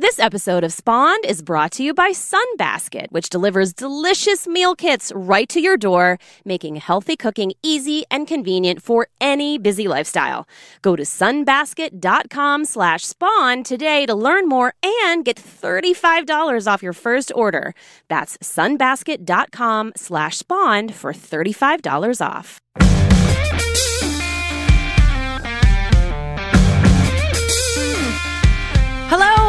This episode of Spawned is brought to you by Sunbasket, which delivers delicious meal kits right to your door, making healthy cooking easy and convenient for any busy lifestyle. Go to sunbasket.com slash spawn today to learn more and get $35 off your first order. That's sunbasket.com slash spawned for $35 off.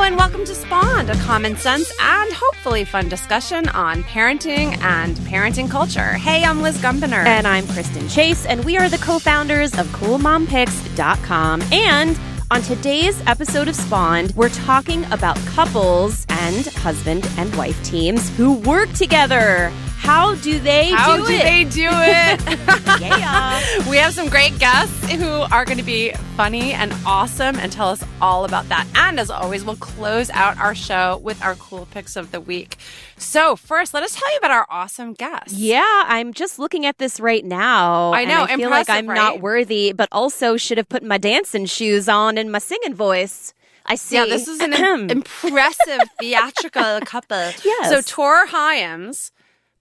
And welcome to Spawned, a common sense and hopefully fun discussion on parenting and parenting culture. Hey, I'm Liz Gumbiner. And I'm Kristen Chase, and we are the co founders of CoolMomPicks.com. And on today's episode of Spawned, we're talking about couples and husband and wife teams who work together. How do they How do, do it? they do it? yeah. we have some great guests who are going to be funny and awesome and tell us all about that. And as always, we'll close out our show with our cool picks of the week. So, first, let us tell you about our awesome guests. Yeah, I'm just looking at this right now. I and know, I feel like I'm not worthy, but also should have put my dancing shoes on and my singing voice. I see. Yeah, this is an impressive theatrical couple. Yes. So Tor Hyams,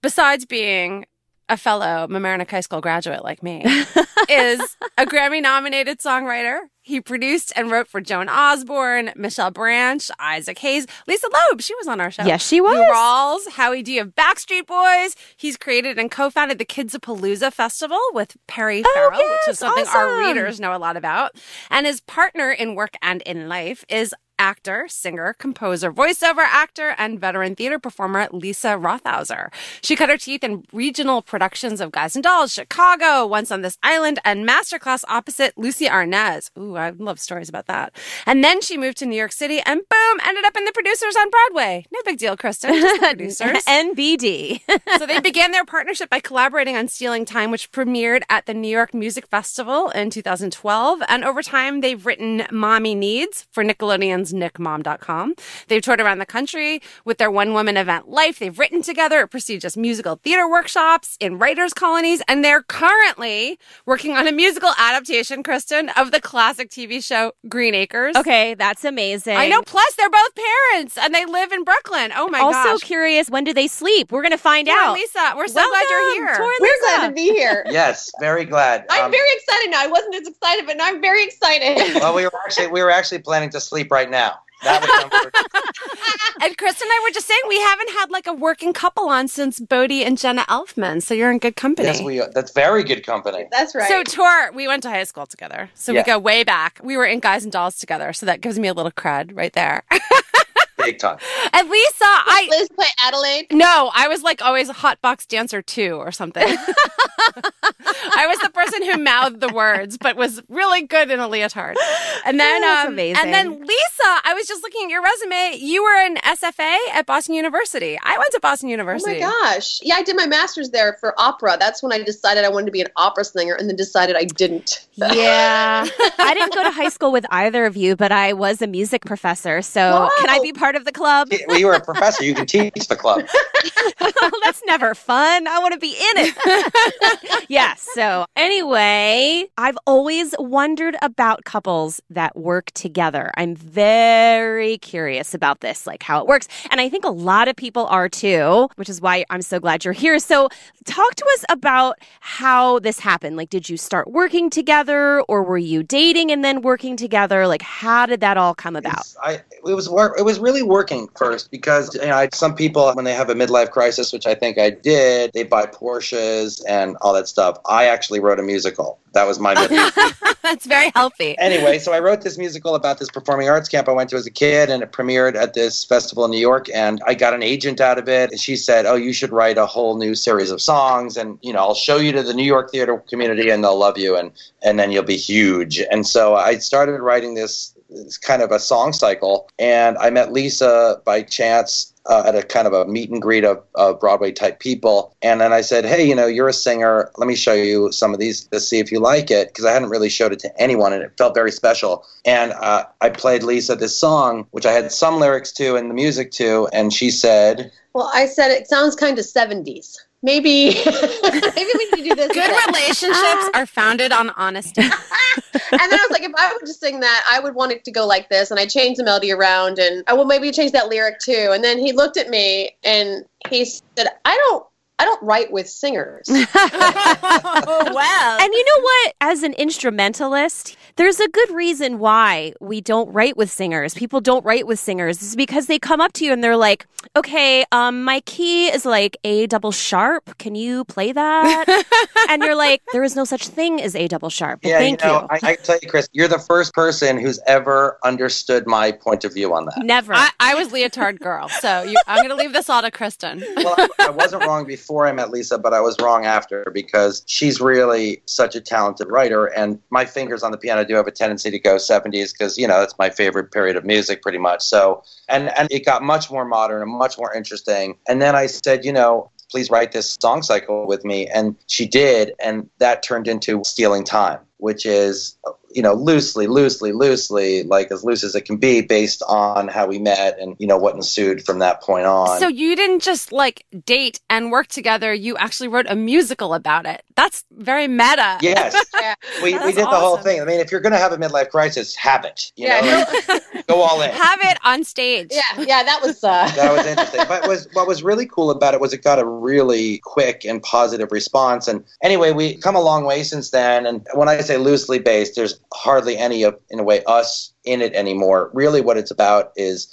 besides being a fellow Mamaroneck High School graduate like me, is a Grammy-nominated songwriter. He produced and wrote for Joan Osborne, Michelle Branch, Isaac Hayes, Lisa Loeb. She was on our show. Yes, she was. Lou Rawls, Howie D of Backstreet Boys. He's created and co-founded the Kidzapalooza Festival with Perry oh, Farrell, which Oh, yes, is something our readers know a lot about. And his partner in work and in life is actor, singer, composer, voiceover actor, and veteran theater performer Lisa Rothauser. She cut her teeth in regional productions of Guys and Dolls, Chicago, Once on This Island, and Masterclass opposite Lucie Arnaz. Ooh, I love stories about that. And then she moved to New York City and boom, ended up in the producers on Broadway. No big deal, Kristen. Producers. NBD. so they began their partnership by collaborating on Stealing Time, which premiered at the New York Music Festival in 2012. And over time, they've written Mommy Needs for Nickelodeon's NickMom.com. They've toured around the country with their one woman event Life. They've written together at prestigious musical theater workshops in writers' colonies, and they're currently working on a musical adaptation, Kristen, of the classic TV show Green Acres. okay, that's amazing. I know. Plus, they're both parents and they live in Brooklyn. Oh my gosh. also gosh. curious, when do they sleep? We're going to find Tor and out. Lisa, we're so glad you're here. Tor We're Lisa. glad to be here. Yes, very glad. I'm Um, very excited now. I wasn't as excited, but now I'm very excited. well, we were actually we were actually planning to sleep right now. That was And Chris and I were just saying we haven't had like a working couple on since Bodhi and Jenna Elfman, so you're in good company. yes, we that's very good company. That's right. So Tor, we went to high school together, so we go way back. We were in Guys and Dolls together, so that gives me a little cred right there. Big time. and Lisa, I Liz play Adelaide. no, I was like always a hot box dancer too, or something. I was the person who mouthed the words, but was really good in a leotard. And then, Oh, um, amazing. and then Lisa, I was just looking at your resume. You were an CFA at Boston University. I went to Boston University. Oh my gosh. Yeah, I did my master's there for opera. That's when I decided I wanted to be an opera singer and then decided I didn't. Yeah. I didn't go to high school with either of you, but I was a music professor. So can I be part of the club? Well, you were a professor. You can teach the club. well, that's never fun. I want to be in it. yes. So, anyway, I've always wondered about couples that work together. I'm very curious about this, like how it works. And I think a lot of people are too, which is why I'm so glad you're here. So, talk to us about how this happened. Like, did you start working together or were you dating and then working together? Like, how did that all come about? I, it was. It was really working first because you know, I, some people when they have a midlife crisis, which I think I did, they buy Porsches and all that stuff. Actually wrote a musical. That was my. That's very healthy. anyway, so I wrote this musical about this performing arts camp I went to as a kid, and it premiered at this festival in New York. And I got an agent out of it, and she said, "Oh, you should write a whole new series of songs, and you know, I'll show you to the New York theater community, and they'll love you, and and then you'll be huge." And so I started writing this, this kind of a song cycle, and I met Lisa by chance uh, at a kind of a meet and greet of, of Broadway type people. And then I said, Hey, you know, you're a singer. Let me show you some of these to see if you like it. Because I hadn't really showed it to anyone and it felt very special. And uh, I played Lisa this song, which I had some lyrics to and the music to. And she said, Well, I said it sounds kind of 70s. Maybe maybe we need to do this. Good again." relationships uh, are founded on honesty. and then I was like, if I would just sing that, I would want it to go like this. And I changed the melody around, and oh, I will maybe change that lyric too. And then he looked at me and he said, I don't. I don't write with singers. oh, well. And you know what? As an instrumentalist, there's a good reason why we don't write with singers. People don't write with singers. It's because they come up to you and they're like, "Okay, um, my key is like A double sharp. Can you play that?" and you're like, "There is no such thing as A double sharp." But yeah, thank you know, you. I, I tell you, Chris, you're the first person who's ever understood my point of view on that. Never. I, I was leotard girl, so you, I'm going to leave this all to Kristen. well, I, I wasn't wrong before I met Lisa, but I was wrong after because she's really such a talented writer. And my fingers on the piano do have a tendency to go 70s because, you know, that's my favorite period of music pretty much. So, and, and it got much more modern and much more interesting. And then I said, you know, please write this song cycle with me. And she did. And that turned into Stealing Time, which is, you know, loosely, loosely, loosely, like as loose as it can be based on how we met and, you know, what ensued from that point on. So you didn't just like date and work together, you actually wrote a musical about it. That's very meta. Yes. Yeah. We, we That's did the whole thing. I mean, if you're going to have a midlife crisis, have it. You Yeah, know, go all in. Have it on stage. yeah, yeah, that was. Uh, That was interesting. But was what was really cool about it was it got a really quick and positive response. And anyway, we come a long way since then. And when I say loosely based, there's hardly any of, in a way, us in it anymore. Really, what it's about is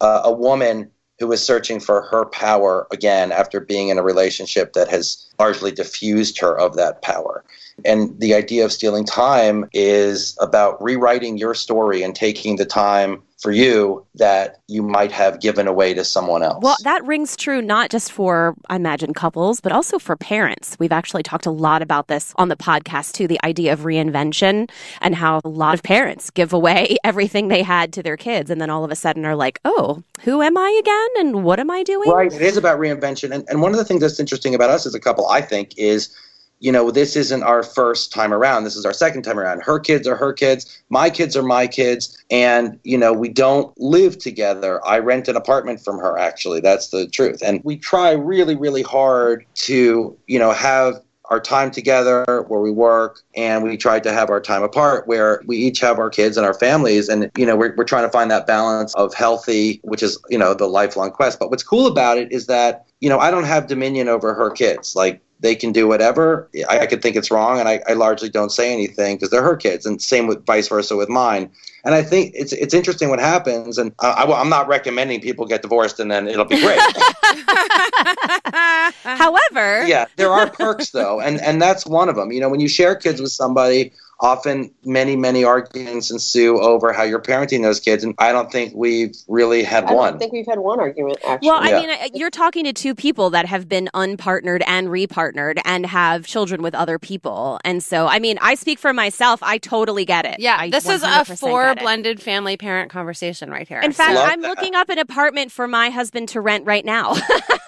uh, a woman who is searching for her power again after being in a relationship that has largely diffused her of that power. And the idea of stealing time is about rewriting your story and taking the time for you that you might have given away to someone else. Well, that rings true not just for, I imagine, couples, but also for parents. We've actually talked a lot about this on the podcast too the idea of reinvention and how a lot of parents give away everything they had to their kids and then all of a sudden are like, oh, who am I again? And what am I doing? Right. It is about reinvention. And, and one of the things that's interesting about us as a couple, I think, is you know, this isn't our first time around. This is our second time around. Her kids are her kids. My kids are my kids. And, you know, we don't live together. I rent an apartment from her, actually. That's the truth. And we try really, really hard to, you know, have our time together where we work and we try to have our time apart where we each have our kids and our families and you know we're, we're trying to find that balance of healthy which is you know the lifelong quest but what's cool about it is that you know i don't have dominion over her kids like they can do whatever. I, I could think it's wrong, and I, I largely don't say anything because they're her kids, and same with vice versa with mine. And I think it's it's interesting what happens, and I, I, am not recommending people get divorced and then it'll be great. However, yeah, there are perks though, and and that's one of them. You know, when you share kids with somebody, often many many arguments ensue over how you're parenting those kids, and I don't think we've really had one. I one. don't think we've had one argument actually. Well, I Yeah. mean, uh, you're talking to two people that have been unpartnered and repartnered and have children with other people. And so, I mean, I speak for myself. I totally get it. Yeah, I this is a 100% four get it. blended family parent conversation right here. In fact, Love I'm that. looking up an apartment for my husband to rent right now.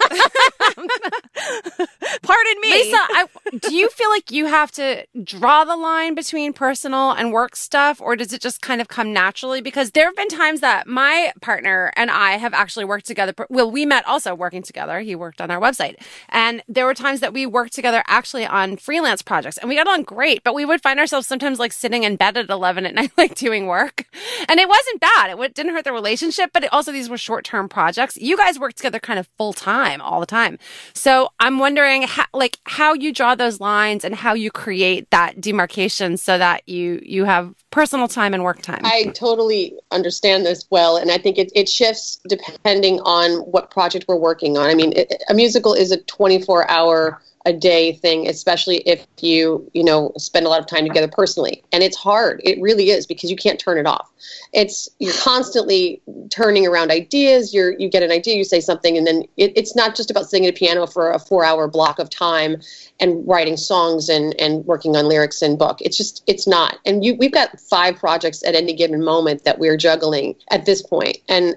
Pardon me. Lisa, I, do you feel like you have to draw the line between personal and work stuff, or does it just kind of come naturally? Because there have been times that my partner and I have actually worked together. Well, we met also working together. He worked on our website. And there were times that we worked together actually on freelance projects, and we got on great, but we would find ourselves sometimes like sitting in bed at 11 at night, like doing work. And it wasn't bad. It didn't hurt the relationship, but it also these were short term projects. You guys worked together kind of full time all the time. So I'm wondering how, like how you draw those lines and how you create that demarcation so that you you have personal time and work time. I totally understand this well, and I think it, it shifts depending on what project we're working on. I mean, it, a musical is a 24 hour a day thing, especially if you, you know, spend a lot of time together personally. And it's hard. It really is because you can't turn it off. It's you're constantly turning around ideas. You're you get an idea, you say something, and then it, it's not just about sitting at a piano for a four hour block of time and writing songs and and working on lyrics and book. It's just it's not. And you we've got five projects at any given moment that we're juggling at this. And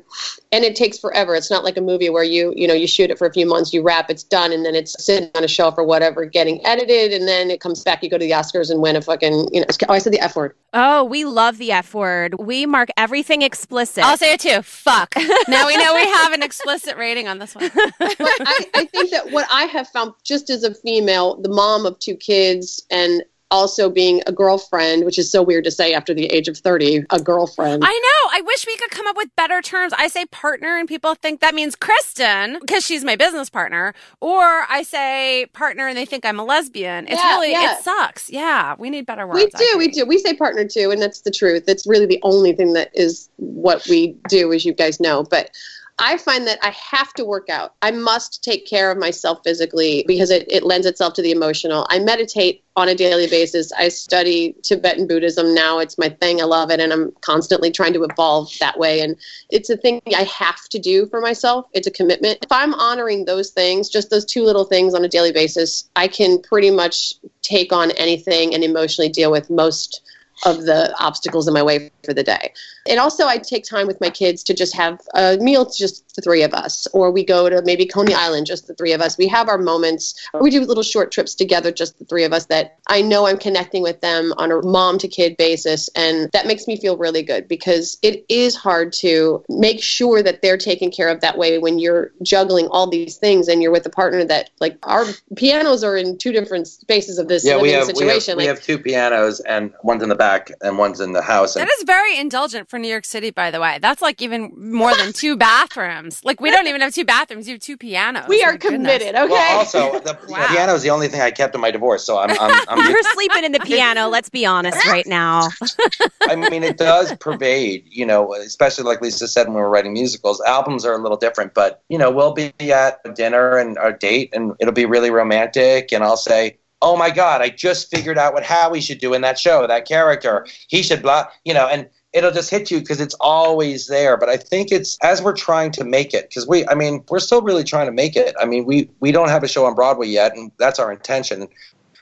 and it takes forever. It's not like a movie where you, you know, you shoot it for a few months, you wrap, it's done, and then it's sitting on a shelf or whatever, getting edited, and then it comes back, you go to the Oscars and win a fucking, you know, oh, I said the F word. Oh, we love the F word. We mark everything explicit. I'll say it too. Fuck. now we know we have an explicit rating on this one. but I, I think that what I have found, just as a female, the mom of two kids, and also being a girlfriend, which is so weird to say after the age of 30, a girlfriend. I know. I wish we could come up with better terms. I say partner and people think that means Kristen because she's my business partner. Or I say partner and they think I'm a lesbian. It's Yeah, really, yeah. it sucks. Yeah. We need better words. we do, we do. We say partner too, and that's the truth. It's really the only thing that is what we do, as you guys know. But I find that I have to work out. I must take care of myself physically because it, it lends itself to the emotional. I meditate on a daily basis. I study Tibetan Buddhism now. It's my thing. I love it. And I'm constantly trying to evolve that way. And it's a thing I have to do for myself. It's a commitment. If I'm honoring those things, just those two little things on a daily basis, I can pretty much take on anything and emotionally deal with most of the obstacles in my way for the day. And also, I take time with my kids to just have a meal, just the three of us, or we go to maybe Coney Island, just the three of us. We have our moments, or we do little short trips together, just the three of us. That I know I'm connecting with them on a mom to kid basis, and that makes me feel really good because it is hard to make sure that they're taken care of that way when you're juggling all these things and you're with a partner that, like, our pianos are in two different spaces of this Yeah, we living have, we have situation. we like, have two pianos and one's in the back and one's in the house. And That is very indulgent for New York City, by the way. That's like even more than two bathrooms. Like we don't even have two bathrooms; you have two pianos. we are committed, okay? well, also the, Wow. the piano is the only thing I kept in my divorce, so I'm, I'm, I'm You're sleeping in the piano, let's be honest right now. I mean, it does pervade, you know, especially like Lisa said when we were writing musicals. Albums are a little different, but, you know, we'll be at dinner and our date and it'll be really romantic. And I'll say, oh my God, I just figured out what Howie should do in that show, that character. He should blah, you know, and it'll just hit you because it's always there. But I think it's as we're trying to make it, because we, I mean, we're still really trying to make it. I mean, we, we don't have a show on Broadway yet, and that's our intention.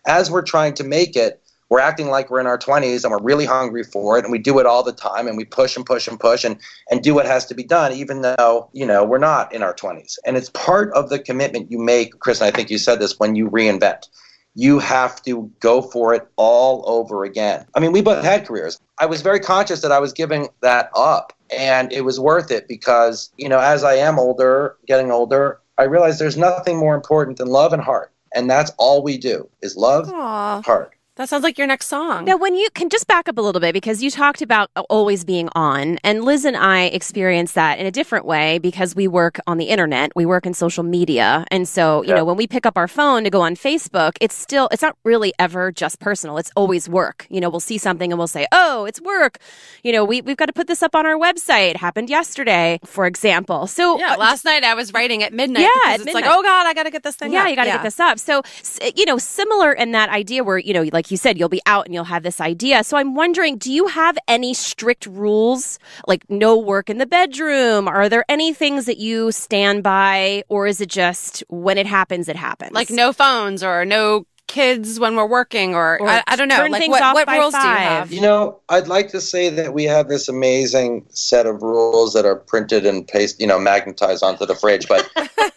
As we're trying to make it, we're acting like we're in our 20s and we're really hungry for it and we do it all the time and we push and push and push and, and do what has to be done even though you know we're not in our 20s and it's part of the commitment you make chris and i think you said this when you reinvent you have to go for it all over again. I mean we both had careers. I was very conscious that i was giving that up and it was worth it because you know as i am older getting older i realize there's nothing more important than love and heart and that's all we do is love Aw, heart that sounds like your next song. Now, when you can just back up a little bit because you talked about always being on, and Liz and I experience that in a different way because we work on the internet, we work in social media. And so, you Yeah. know, when we pick up our phone to go on Facebook, it's still, it's not really ever just personal. It's always work. You know, we'll see something and we'll say, oh, it's work. You know, we, we've got to put this up on our website. It happened yesterday, for example. So, Yeah, uh, last night I was writing at midnight. Yeah, because at it's like, oh god, I got to get this thing. Up. Yeah, up. you got to get this up. So, s- you know, similar in that idea where, you know, like you said, you'll be out and you'll have this idea. So I'm wondering, do you have any strict rules, like no work in the bedroom? Are there any things that you stand by, or is it just when it happens, it happens? Like no phones or no kids when we're working or, Or I, I don't know. turn Like things what, off what by rules do you five. have? You know, I'd like to say that we have this amazing set of rules that are printed and pasted you know, magnetized onto the fridge. But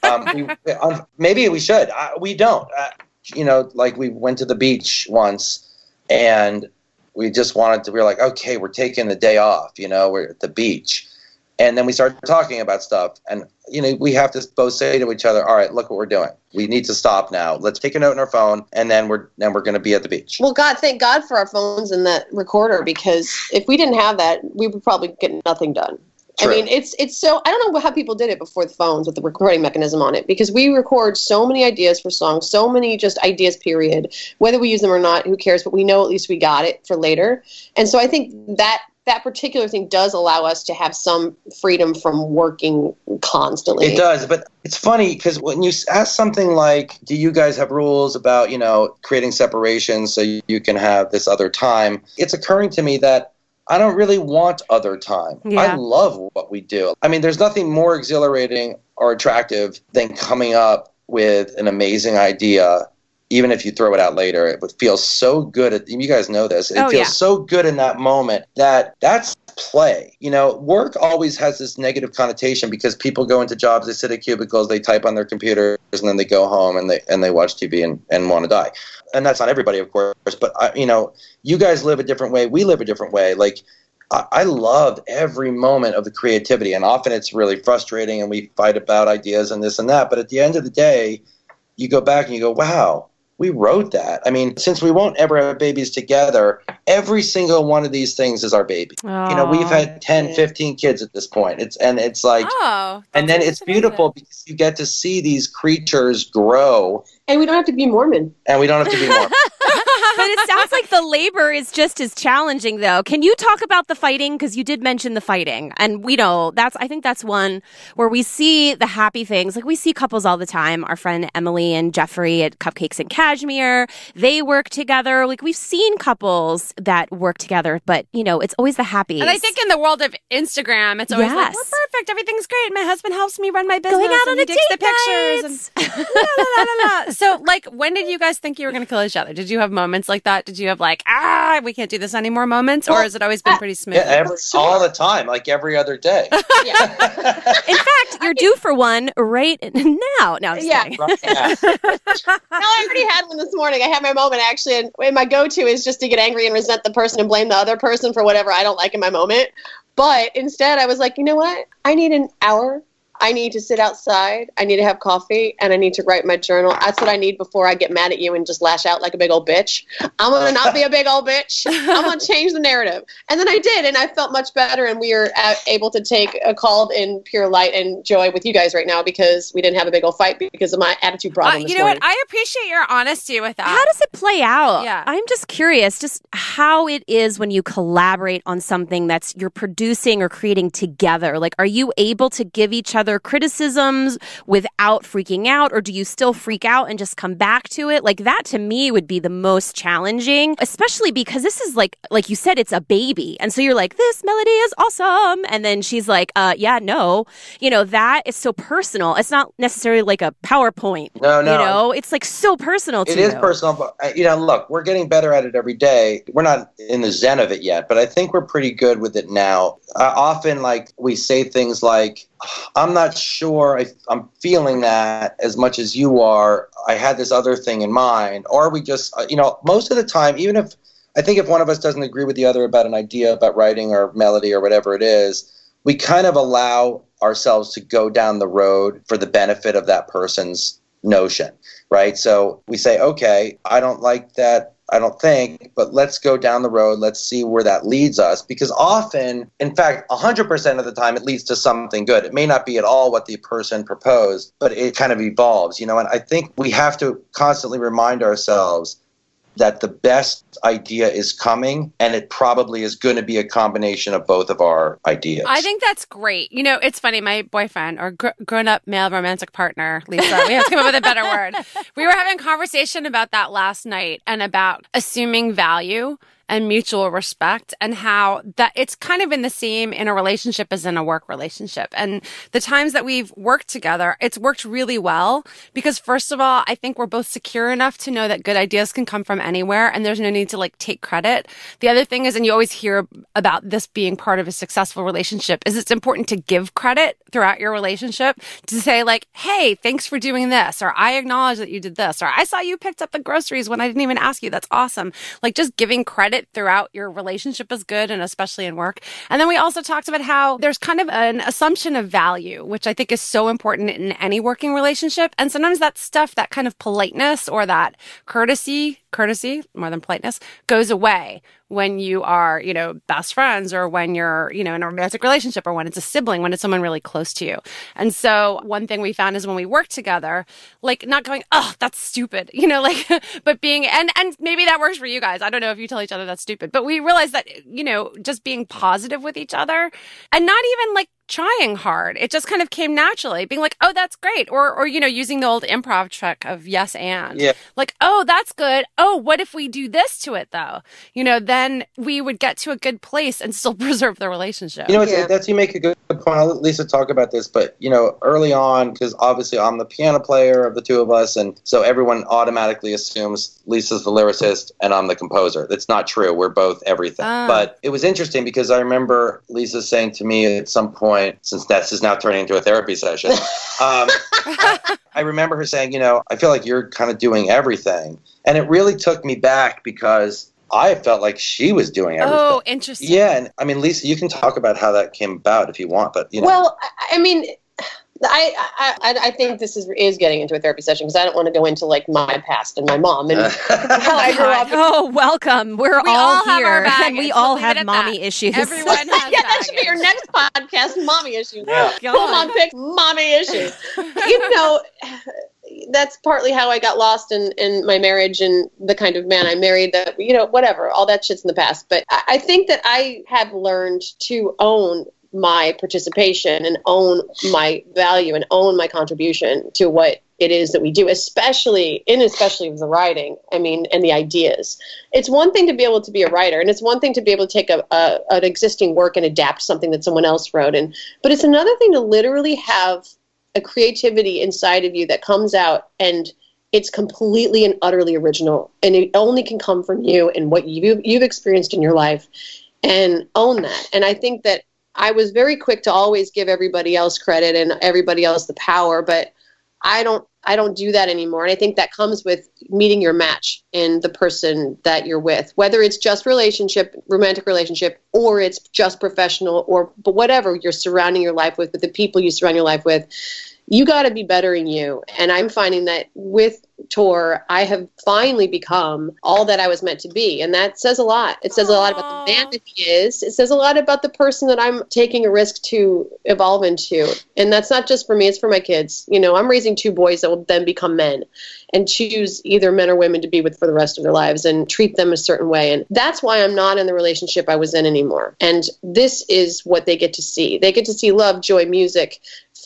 um, we, um, maybe we should. Uh, we don't. Uh, you know, like we went to the beach once, and we just wanted to. We were like, okay, we're taking the day off. You know, we're at the beach, and then we started talking about stuff. And you know, we have to both say to each other, all right, look what we're doing. We need to stop now. Let's take a note in our phone, and then we're then we're going to be at the beach. Well, God, thank God for our phones and that recorder because if we didn't have that, we would probably get nothing done. I mean, it's it's so I don't know how people did it before the phones with the recording mechanism on it because we record so many ideas for songs, so many just ideas. Period. Whether we use them or not, who cares? But we know at least we got it for later. And so I think that that particular thing does allow us to have some freedom from working constantly. It does, but it's funny because when you ask something like, "Do you guys have rules about you know creating separation so you can have this other time?" It's occurring to me that I don't really want other time. Yeah. I love what we do. I mean, there's nothing more exhilarating or attractive than coming up with an amazing idea. Even if you throw it out later, it would feel so good. At, you guys know this. It Oh, feels yeah. so good in that moment that that's play. You know, work always has this negative connotation because people go into jobs, they sit at cubicles, they type on their computers, and then they go home and they and they watch TV and, and want to die. And that's not everybody, of course. But I, you know, you guys live a different way. We live a different way. Like. I I loved every moment of the creativity, and often it's really frustrating, and we fight about ideas and this and that. But at the end of the day, you go back and you go, wow, we wrote that. I mean, since we won't ever have babies together, every single one of these things is our baby. You know, we've had 10, 15 kids at this point. It's and it's like Oh. and then that's it's amazing. beautiful because you get to see these creatures grow And we don't have to be Mormon. and we don't have to be more. it sounds like the labor is just as challenging though can you talk about the fighting because you did mention the fighting and we know that's i think that's one where we see the happy things like we see couples all the time our friend emily and jeffrey at cupcakes and cashmere they work together like we've seen couples that work together but you know it's always the happy And I think in the world of Instagram, it's always like, Yes. we're perfect. Everything's great. My husband helps me run my business. going out on a takes the pictures. And la, la, la. So, like, when did you guys think you were going to kill each other? Did you have moments like that? Did you have like, ah, we can't do this anymore moments? Or has it always been pretty smooth? Yeah, every, all the time, like every other day. Yeah. in fact you're due for one right now no I'm just Yeah. kidding. Yeah. No, I already had one this morning. I had my moment actually, and and my go-to is just to get angry and resent the person and blame the other person for whatever I don't like in my moment. But instead, I was like, you know what? I need an hour. I need to sit outside. I need to have coffee, and I need to write my journal. That's what I need before I get mad at you and just lash out like a big old bitch. I'm gonna not be a big old bitch. I'm gonna change the narrative. And then I did, and I felt much better. And we are able to take a call in pure light and joy with you guys right now because we didn't have a big old fight because of my attitude Uh, problem. this you know morning. what? I appreciate your honesty with that. How does it play out? Yeah. I'm just curious, just how it is when you collaborate on something that's you're producing or creating together. Like, are you able to give each other criticisms without freaking out, or do you still freak out and just come back to it? Like that to me would be the most challenging, especially because this is like, like you said, it's a baby, and so you're like, this melody is awesome, and then she's like, uh, yeah, no, you know, that is so personal. It's not necessarily like a PowerPoint. No, no. You know, it's like so personal to It is you. personal, but uh, you know, look, we're getting better at it every day. We're not in the zen of it yet, but I think we're pretty good with it now. Uh, often, like we say things like, "I'm not sure if I'm feeling that as much as you are. I had this other thing in mind," or we just, uh, you know, most of the time, even if I think if one of us doesn't agree with the other about an idea about writing or melody or whatever it is, we kind of allow ourselves to go down the road for the benefit of that person's notion, right? So we say, okay, I don't like that. I don't think, but let's go down the road. Let's see where that leads us. Because often, in fact, 100% of the time, it leads to something good. It may not be at all what the person proposed, but it kind of evolves, you know. And I think we have to constantly remind ourselves that the best idea is coming and it probably is going to be a combination of both of our ideas. I think that's great. You know, it's funny. My boyfriend or gr- grown up male romantic partner, Lisa, we have to come up with a better word. We were having a conversation about that last night and about assuming value and mutual respect and how that it's kind of in the same in a relationship as in a work relationship. And the times that we've worked together, it's worked really well because first of all, I think we're both secure enough to know that good ideas can come from anywhere and there's no need to like take credit. The other thing is, and you always hear about this being part of a successful relationship, is it's important to give credit throughout your relationship to say like, Hey, thanks for doing this. Or I acknowledge that you did this. Or I saw you picked up the groceries when I didn't even ask you. That's awesome. Like just giving credit throughout your relationship is good and especially in work. And then we also talked about how there's kind of an assumption of value, which I think is so important in any working relationship. And sometimes that stuff, that kind of politeness or that courtesy, courtesy more than politeness goes away when you are, you know, best friends or when you're, you know, in a romantic relationship or when it's a sibling, when it's someone really close to you. And so one thing we found is when we work together, like not going, oh, that's stupid, you know, like, but being, and, and maybe that works for you guys. I don't know if you tell each other that's stupid, but we realize that, you know, just being positive with each other and not even like trying hard. It just kind of came naturally, being like, "Oh, that's great," or or you know, using the old improv trick of yes and. Yeah. Like, "Oh, that's good. Oh, what if we do this to it though?" You know, then we would get to a good place and still preserve the relationship. You know, it's, Yeah. that's you make a good point. I'll let Lisa talk about this, but you know, early on, because obviously I'm the piano player of the two of us, and so everyone automatically assumes Lisa's the lyricist and I'm the composer. That's not true. We're both everything. Ah. But it was interesting because I remember Lisa saying to me at some point, since this is now turning into a therapy session, um, I remember her saying, you know, I feel like you're kind of doing everything, and it really took me back because. I felt like she was doing everything. oh, interesting. Yeah, and I mean, Lisa, you can talk about how that came about if you want, but you know, Well, I, I mean, I, I I I think this is is getting into a therapy session because I don't want to go into like my past and my mom and how I grew up. Oh, welcome. We're We all, all have here. our and we all We'll have mommy that. issues. Everyone has yeah, that should be your next podcast, mommy issues. Oh, yeah. Full on pick mommy issues. you know, that's partly how I got lost in, in my marriage and the kind of man I married that, you know, whatever, all that shit's in the past. But I, I think that I have learned to own my participation and own my value and own my contribution to what it is that we do, especially in especially with the writing. I mean, and the ideas. It's one thing to be able to be a writer, and it's one thing to be able to take a, a an existing work and adapt something that someone else wrote, and but it's another thing to literally have a creativity inside of you that comes out and it's completely and utterly original and it only can come from you and what you you've experienced in your life and own that and i think that i was very quick to always give everybody else credit and everybody else the power but i don't i don't do that anymore. And i think that comes with meeting your match in the person that you're with whether it's just relationship romantic relationship or it's just professional or but whatever you're surrounding your life with with the people you surround your life with you got to be bettering you. And I'm finding that with Tor, I have finally become all that I was meant to be. And that says a lot. It says a lot about the man that he is. It says a lot about the person that I'm taking a risk to evolve into. And that's not just for me, it's for my kids. You know, I'm raising two boys that will then become men and choose either men or women to be with for the rest of their lives and treat them a certain way. And that's why I'm not in the relationship I was in anymore. And this is what they get to see. They get to see love, joy, music,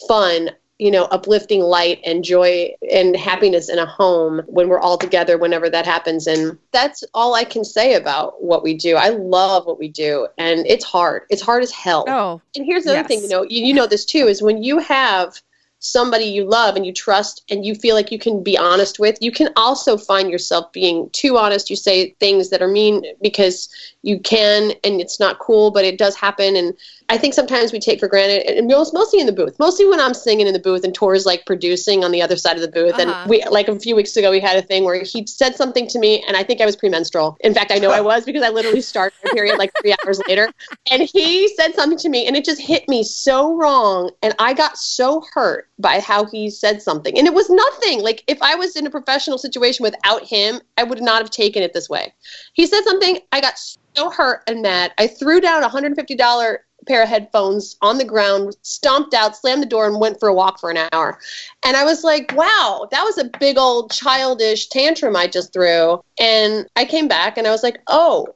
fun, you know, uplifting light and joy and happiness in a home when we're all together, whenever that happens. And that's all I can say about what we do. I love what we do, and it's hard. It's hard as hell. Oh, And here's the other thing, you know, you, you know this too, is when you have somebody you love and you trust and you feel like you can be honest with, you can also find yourself being too honest. You say things that are mean because you can and it's not cool, but it does happen. And I think sometimes we take for granted, and most, mostly in the booth, mostly when I'm singing in the booth and Tor's like producing on the other side of the booth. Uh-huh. And we, like a few weeks ago, we had a thing where he said something to me, and I think I was premenstrual. In fact, I know I was because I literally started my period like three hours later. And he said something to me, and it just hit me so wrong. And I got so hurt by how he said something. And it was nothing. Like, if I was in a professional situation without him, I would not have taken it this way. He said something, I got so hurt and mad. I threw down a $150 pair of headphones on the ground, stomped out, slammed the door, and went for a walk for an hour. And I was like, wow, that was a big old childish tantrum I just threw. And I came back and I was like, oh,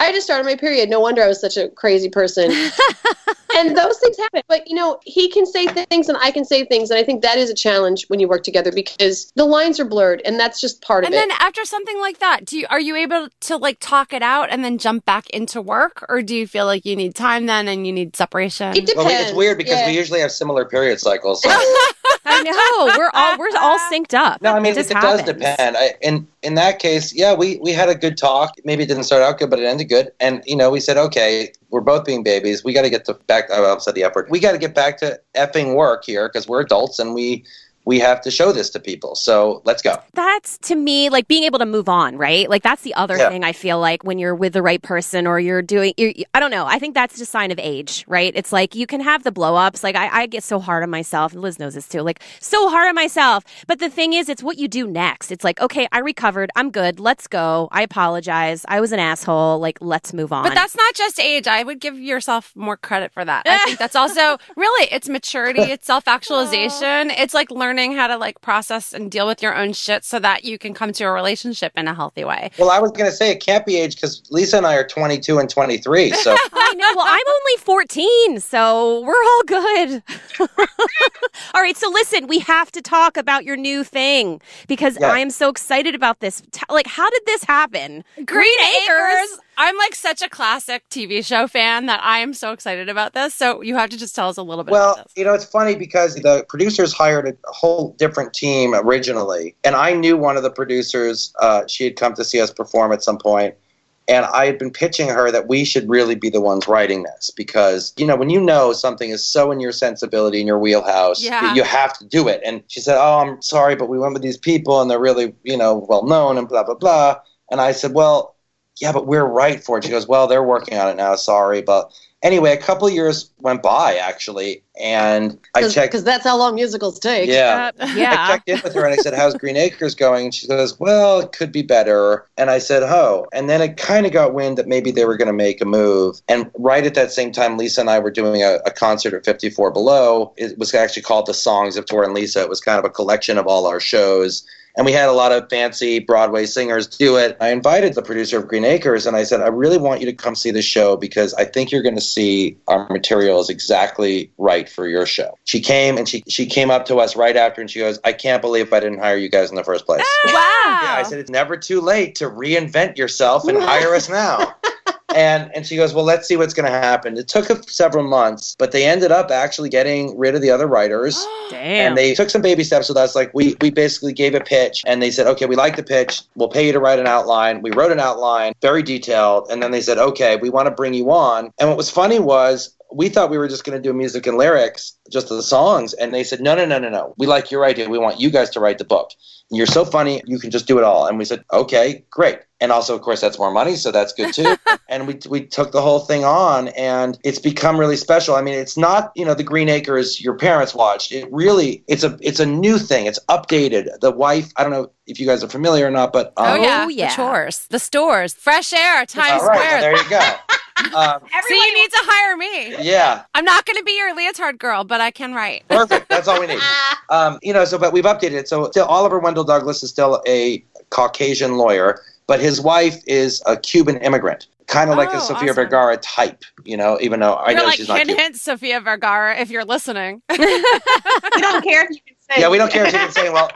I just started my period. No wonder I was such a crazy person. and those things happen. But, you know, he can say things and I can say things. And I think that is a challenge when you work together because the lines are blurred and that's just part And of it. And then after something like that, do you are you able to like talk it out and then jump back into work, or do you feel like you need time then and you need separation? It well, depends. it's weird because Yeah. we usually have similar period cycles. So. I know. We're all we're all synced up. No, I mean it, it, does depend. I, in in that case, yeah, we we had a good talk. Maybe it didn't start out good, but it ended good. And you know, we said, okay, we're both being babies. We got to get to back. I said the effort. We got to get back to effing work here because we're adults and we we have to show this to people. So let's go. That's to me like being able to move on, right? Like that's the other Yeah. thing I feel like when you're with the right person or you're doing, you're, I don't know. I think that's just a sign of age, right? It's like you can have the blow ups. Like I, I get so hard on myself, and Liz knows this too. Like so hard on myself. But the thing is, it's what you do next. It's like, okay, I recovered. I'm good. Let's go. I apologize. I was an asshole. Like let's move on. But that's not just age. I would give yourself more credit for that. I think that's also really it's maturity, it's self actualization. It's like learning learning how to like process and deal with your own shit so that you can come to a relationship in a healthy way. Well, I was going to say it can't be age because Lisa and I are 22 and 23. So I know. Well, I'm only 14, so we're all good. all right. So listen, we have to talk about your new thing because Yeah. I am so excited about this. Like, how did this happen? Green Acres. I'm like such a classic TV show fan that I am so excited about this. So you have to just tell us a little bit Well, you know, it's funny because the producers hired a whole different team originally, and I knew one of the producers. Uh, she had come to see us perform at some point, and I had been pitching her that we should really be the ones writing this because you know when you know something is so in your sensibility in your wheelhouse, Yeah. you have to do it. And she said, "Oh, I'm sorry, but we went with these people, and they're really you know well known and blah blah blah." And I said, "Well." Yeah, but we're right for it. She goes, Well, they're working on it now. Sorry. But anyway, a couple of years went by actually, and I checked. because that's how long musicals take. Yeah. Uh, I checked in with her and I said, How's Green Acres going? And she goes, Well, it could be better. And I said, Oh. And then it kind of got wind that maybe they were going to make a move. And right at that same time, Lisa and I were doing a, a concert at 54 Below. It was actually called The Songs of Tor and Lisa. It was kind of a collection of all our shows. And we had a lot of fancy Broadway singers do it. I invited the producer of Green Acres and I said, I really want you to come see the show because I think you're going to see our material is exactly right for your show. She came and she, she came up to us right after and she goes, I can't believe I didn't hire you guys in the first place. Ah! Wow. Yeah, I said, it's never too late to reinvent yourself and hire us now. And and she goes, well, let's see what's going to happen. It took several months, but they ended up actually getting rid of the other writers. Damn. And they took some baby steps with us. Like we we basically gave a pitch, and they said, "Okay, we like the pitch. We'll pay you to write an outline." We wrote an outline, very detailed, and then they said, "Okay, we want to bring you on." And what was funny was we thought we were just going to do music and lyrics, just the songs, and they said, "No, no, no, no, no. We like your idea. We want you guys to write the book. You're so funny. You can just do it all." And we said, "Okay, great." And also, of course, that's more money, so that's good too. and we we took the whole thing on, and it's become really special. I mean, it's not you know the Green Acres your parents watched. It really it's a it's a new thing. It's updated. The wife, I don't know if you guys are familiar or not, but Oh, um, yeah. Oh, yeah. The chores, the stores, fresh air, Times all right, Square. well, there you go. Um, so you need to hire me. yeah, I'm not going to be your leotard girl, but I can write. perfect. That's all we need. Um, you know, so but we've updated it. So still, Oliver Wendell Douglas is still a Caucasian lawyer, but his wife is a Cuban immigrant, kind of like Oh, a Sofia awesome. Vergara type. You know, even though I You're know like she's not hint, hint, Sofia Vergara, if you're listening. we don't care if you can say. Yeah, we don't care if she can sing. Well,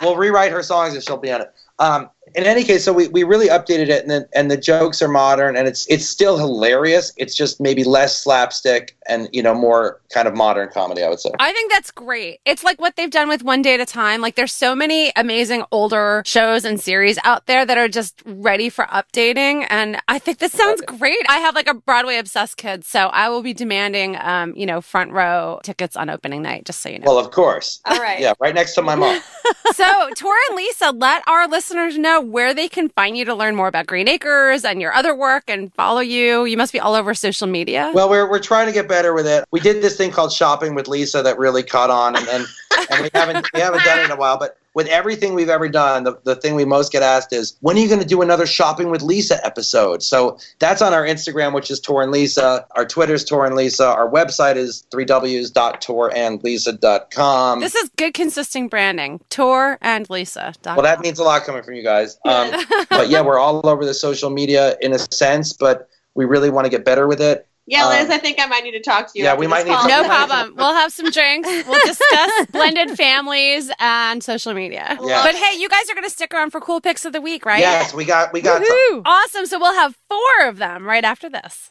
we'll rewrite her songs and she'll be on it. Um, in any case, so we, we really updated it, and the, and the jokes are modern, and it's it's still hilarious. It's just maybe less slapstick and you know more kind of modern comedy, I would say. I think that's great. It's like what they've done with One Day at a Time. Like there's so many amazing older shows and series out there that are just ready for updating. And I think this sounds great. I have like a Broadway obsessed kid, so I will be demanding, um, you know, front row tickets on opening night, just so you know. Well, of course. All right. Yeah, right next to my mom. so, Tora and Lisa, let our listeners know where they can find you to learn more about Green Acres and your other work and follow you. You must be all over social media. Well, we're, we're trying to get better with it. We did this thing called shopping with Lisa that really caught on, and and, and we haven't we haven't done it in a while. But with everything we've ever done, the, the thing we most get asked is, when are you going to do another shopping with Lisa episode? So that's on our Instagram, which is Tor and Lisa. Our Twitter's Tor and Lisa. Our website is 3ws.torandlisa.com. this is good, consistent branding. Tor and Lisa. Well, that means a lot coming from you guys. Um, but yeah, we're all over the social media in a sense, but we really want to get better with it. Yeah, Liz, Um, I think I might need to talk to you. yeah, we might need call. to- No problem. We'll have some drinks. We'll discuss blended families and social media. Yeah. But hey, you guys are going to stick around for cool picks of the week, right? Yes, we got we got some. Awesome. So we'll have four of them right after this.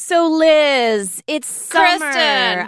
So, Liz, it's summer, Kristen.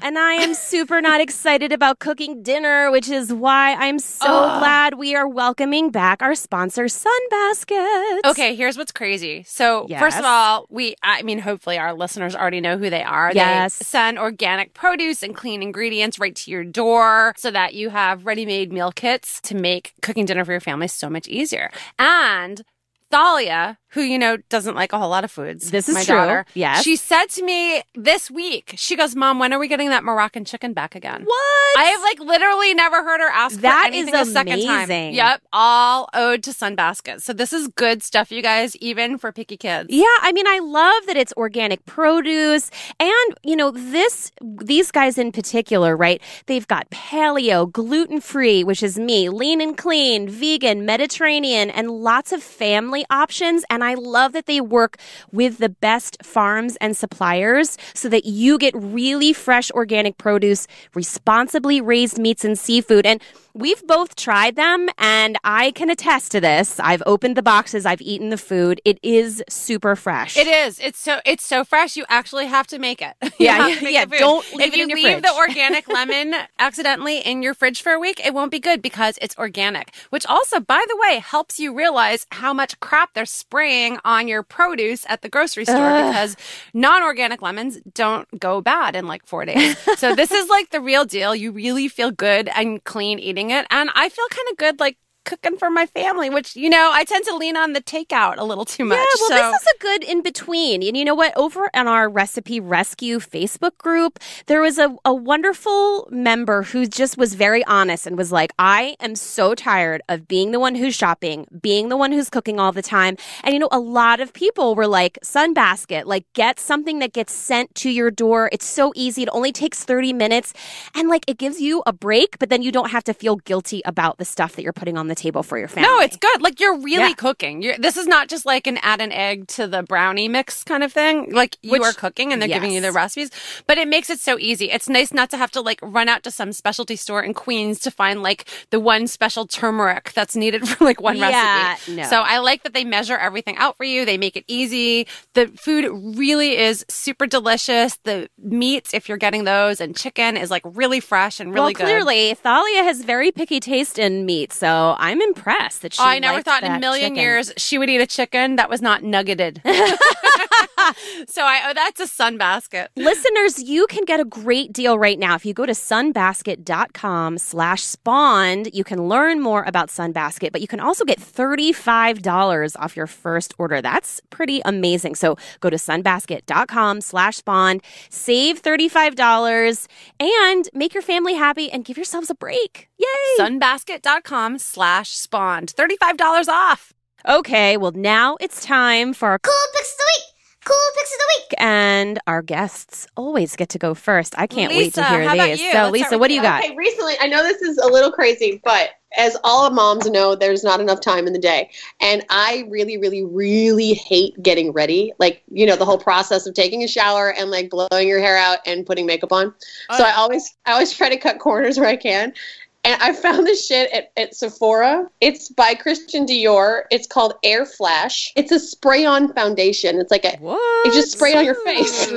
and I am super not excited about cooking dinner, which is why I'm so Ugh. glad we are welcoming back our sponsor, Sunbaskets. Okay, here's what's crazy. So, first of all, we, I mean, hopefully our listeners already know who they are. Yes. They send organic produce and clean ingredients right to your door so that you have ready made meal kits to make cooking dinner for your family so much easier. And Thalia, who you know doesn't like a whole lot of foods. This is my true. Daughter, Yes. She said to me this week, she goes, "Mom, when are we getting that Moroccan chicken back again?" What? I have like literally never heard her ask That is a second time. amazing. Yep, all owed to Sunbasket. So this is good stuff, you guys, even for picky kids. Yeah, I mean, I love that it's organic produce, and you know, this these guys in particular, right? They've got paleo, gluten free, which is me, lean and clean, vegan, Mediterranean, and lots of family options. And I love that they work with the best farms and suppliers so that you get really fresh organic produce, responsibly raised meats and seafood, and We've both tried them and I can attest to this. I've opened the boxes, I've eaten the food. It is super fresh. It is. It's so it's so fresh. You actually have to make it. Yeah, make yeah, don't leave if it you in your leave fridge. the organic lemon accidentally in your fridge for a week, it won't be good because it's organic. Which also, by the way, helps you realize how much crap they're spraying on your produce at the grocery store because non-organic lemons don't go bad in like four days. so this is like the real deal. You really feel good and clean eating it, and I feel kind of good like. Cooking for my family, which you know, I tend to lean on the takeout a little too much. Yeah, well, so. this is a good in between. And you know what? Over on our Recipe Rescue Facebook group, there was a, a wonderful member who just was very honest and was like, I am so tired of being the one who's shopping, being the one who's cooking all the time. And you know, a lot of people were like, Sunbasket, like get something that gets sent to your door. It's so easy. It only takes 30 minutes. And like it gives you a break, but then you don't have to feel guilty about the stuff that you're putting on the table for your family. No, it's good. Like you're really Yeah. cooking. You're, this is not just like an add an egg to the brownie mix kind of thing. Like you Which- are cooking and they're giving you the recipes, but it makes it so easy. It's nice not to have to like run out to some specialty store in Queens to find like the one special turmeric that's needed for like one Yeah, recipe. no. So I like that they measure everything out for you. They make it easy. The food really is super delicious. The meats, if you're getting those, and chicken is like really fresh and really well, good. clearly, Thalia has very picky taste in meat, so I'm impressed that she. Oh, I never thought in a million chicken. years she would eat a chicken that was not nuggeted. so I oh, that's a sunbasket. Listeners, you can get a great deal right now. If you go to sunbasket.com slash spawned, you can learn more about Sunbasket, but you can also get $35 off your first order. That's pretty amazing. So go to sunbasket.com slash spawned, save $35, and make your family happy and give yourselves a break. Yay! Sunbasket.com slash spawned. $35 off. Okay, well, now it's time for our Cool picks of the week. Cool picks of the week. and our guests always get to go first. I can't wait to hear how about these. you? So, Let's Lisa, what do you you. got? Okay, recently, I know this is a little crazy, but as all moms know, there's not enough time in the day. And I really, really, really hate getting ready. Like, you know, the whole process of taking a shower and like blowing your hair out and putting makeup on. So I always I always try to cut corners where I can. And I found this shit at, at Sephora. It's by Christian Dior. It's called Airflash. It's a spray-on foundation. It's like a What? it just sprayed on your face.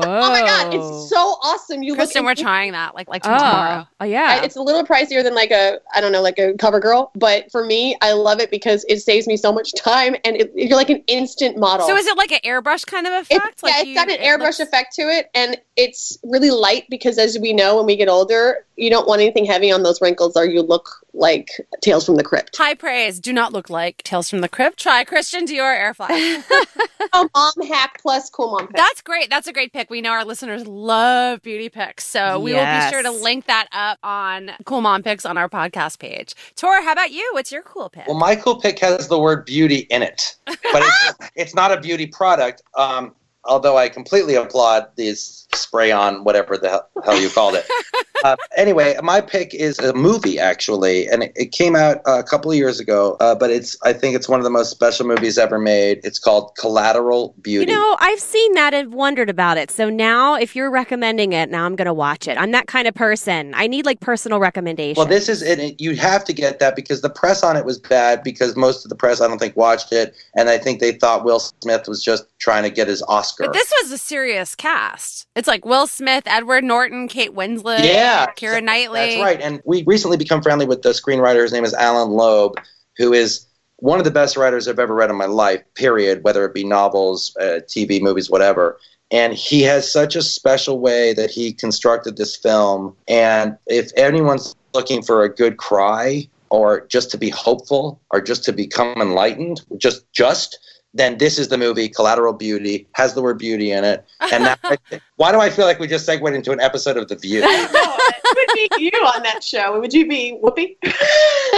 Oh my god, it's so awesome. You Kristen, we're trying that like like Oh, tomorrow. oh yeah. I- it's a little pricier than like a I don't know like a cover girl, but for me, I love it because it saves me so much time and it, you're like an instant model. So is it like an airbrush kind of It- effect? yeah, like it's got an it airbrush looks- effect to it, and it's really light because, as we know, when we get older, you don't want anything heavy on those wrinkles, or you look like Tales from the Crypt. High praise. Do not look like Tales from the Crypt. Try Christian Dior Airflash. oh, mom hack plus cool mom. Pick. That's great. That's a great pick. We know our listeners love beauty picks. So we will be sure to link that up on Cool Mom Picks on our podcast page. Tor, how about you? What's your cool pick? Well, my cool pick has the word beauty in it, but it's, it's not a beauty product. Um, although I completely applaud these spray on whatever the hell, you called it. uh, anyway, my pick is a movie actually, and it, it came out a couple of years ago. Uh, but it's I think it's one of the most special movies ever made. It's called Collateral Beauty. you know, I've seen that and wondered about it. So now, if you're recommending it, now I'm going to watch it. I'm that kind of person. I need like personal recommendations. Well, this is it. You have to get that because the press on it was bad because most of the press, I don't think, watched it, and I think they thought Will Smith was just trying to get his Oscar. But this was a serious cast. It's like Will Smith, Edward Norton, Kate Winslet, yeah, Keira Knightley. That's right. And we recently become friendly with the screenwriter. His name is Allan Loeb, who is one of the best writers I've ever read in my life. Period. Whether it be novels, uh, TV, movies, whatever. And he has such a special way that he constructed this film. And if anyone's looking for a good cry, or just to be hopeful or just to become enlightened, just just then this is the movie Collateral Beauty has the word beauty in it. And that, why do I feel like we just segued into an episode of The View? would be you on that show. Would you be Whoopi?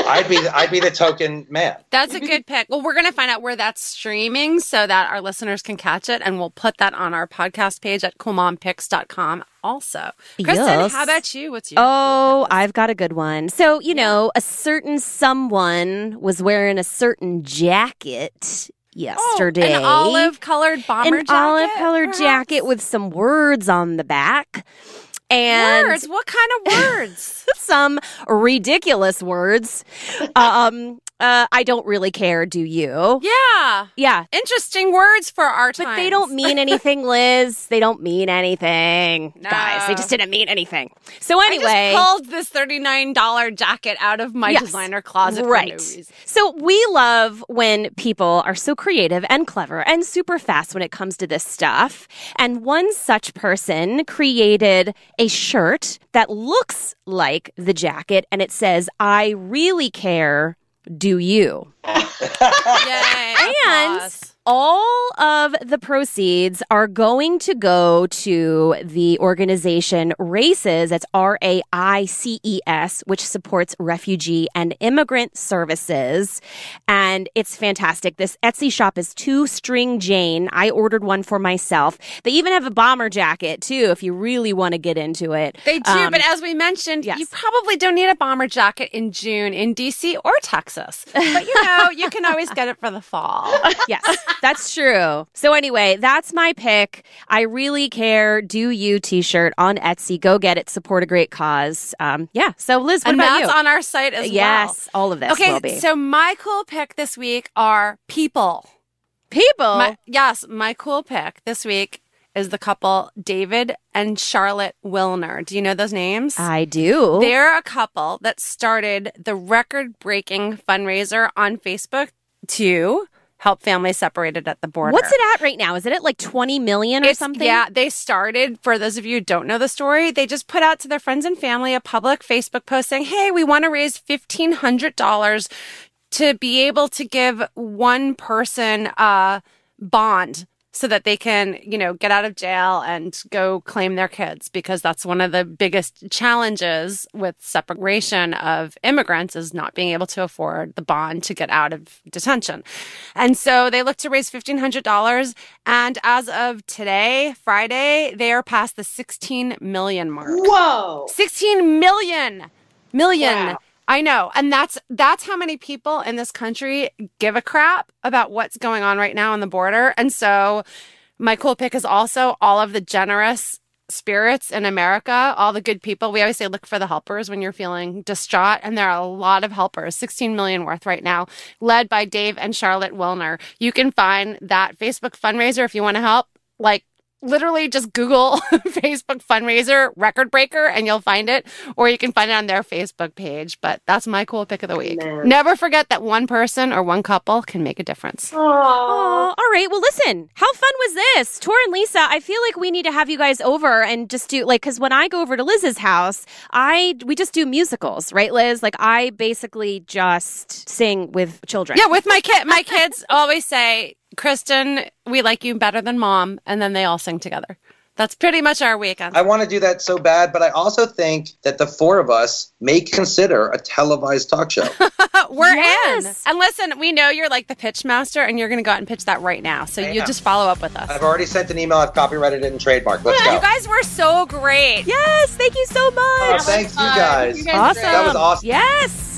I'd be I'd be the token man. That's a good pick. Well, we're going to find out where that's streaming so that our listeners can catch it. And we'll put that on our podcast page at coolmompicks.com also. Kristen, Yes. how about you? What's your Oh, I've got a good one. So, you know, a certain someone was wearing a certain jacket yesterday. Oh, an olive colored bomber An jacket? olive colored jacket with some words on the back. And Words? What kind of words? some ridiculous words. um, uh, I don't really care, do you? yeah. Yeah. Interesting words for our time. But times. they don't mean anything, Liz. They don't mean anything. No. Guys, they just didn't mean anything. So I anyway. just pulled this $39 jacket out of my Yes. designer closet right. for no. So we love when people are so creative and clever and super fast when it comes to this stuff. And one such person created a shirt that looks like the jacket and it says, I really care. Do you? Yay. And applause. All of the proceeds are going to go to the organization RAICES, that's R A I C E S, which supports refugee and immigrant services. And it's fantastic. This Etsy shop is Two String Jane. I ordered one for myself. They even have a bomber jacket, too, if you really want to get into it. They do, Um, but as we mentioned, yes. you probably don't need a bomber jacket in June in DC or Texas. But you know, you can always get it for the fall. yes, that's true. So anyway, that's my pick. I really care. Do you T-shirt on Etsy? Go get it. Support a great cause. Um, yeah. So Liz, what and about that's you? on our site as well. yes, all of this well. will be Okay, so my cool pick this week are people. people. My, yes, my cool pick this week is the couple David and Charlotte Wilner. Do you know those names? I do. They're a couple that started the record breaking fundraiser on Facebook to help families separated at the border. What's it at right now? Is it at like twenty million or It's- something? Yeah, they started, for those of you who don't know the story, they just put out to their friends and family a public Facebook post saying, Hey, we want to raise $1,500 to be able to give one person a bond so that they can, you know, get out of jail and go claim their kids because that's one of the biggest challenges with separation of immigrants is not being able to afford the bond to get out of detention. And so they look to raise $1,500. And as of today, Friday, they are past the 16 million mark. Whoa. 16 million million Wow. I know. And that's that's how many people in this country give a crap about what's going on right now on the border. And so my cool pick is also all of the generous spirits in america all the good people. We always say look for the helpers when you're feeling distraught and there are a lot of helpers 16 million worth right now led by dave and charlotte wilner. You can find that facebook fundraiser if you want to help. Like literally just Google Facebook fundraiser record breaker and you'll find it, or you can find it on their Facebook page. But that's my cool pick of the week. Man. Never forget that one person or one couple can make a difference. Aww. Oh, all right. Well, listen, how fun was this? Tor and Lisa, I feel like we need to have you guys over and just do like, cause when I go over to Liz's house, I, we just do musicals, right, Liz? Like I basically just sing with children. Yeah, with my kid, my kids always say, Kristen, we like you better than mom, and then they all sing together. That's pretty much our weekend. I want to do that so bad, but I also think that the four of us may consider a televised talk show. We're Yes. in. And listen, we know you're like the pitch master, and you're going to go out and pitch that right now. So I you am. just follow up with us. I've already sent an email. I've copyrighted it and trademarked. Let's go. You guys were so great. Yes. Thank you so much. Oh, thanks, you guys. You guys are great. That was awesome. Yes.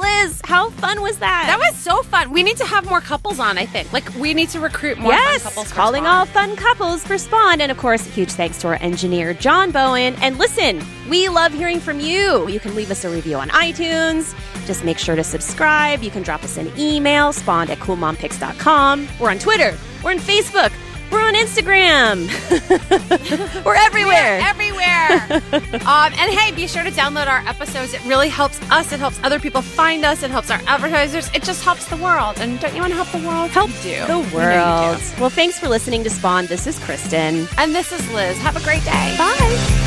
Liz, how fun was that? That was so fun. We need to have more couples on, I think. Like, we need to recruit more yes, fun couples. calling all fun couples for Spawned. And of course, huge thanks to our engineer, John Bowen. And listen, we love hearing from you. You can leave us a review on iTunes. Just make sure to subscribe. You can drop us an email, spawned at coolmompicks.com. We're on Twitter. We're on Facebook. We're on Instagram. We're everywhere. We're everywhere. um, and hey, be sure to download our episodes. It really helps us. It helps other people find us. It helps our advertisers. It just helps the world. And don't you want to help the world? Help do. the You know you world. do. Well, thanks for listening to Spawned. This is Kristen. And this is Liz. Have a great day. Bye.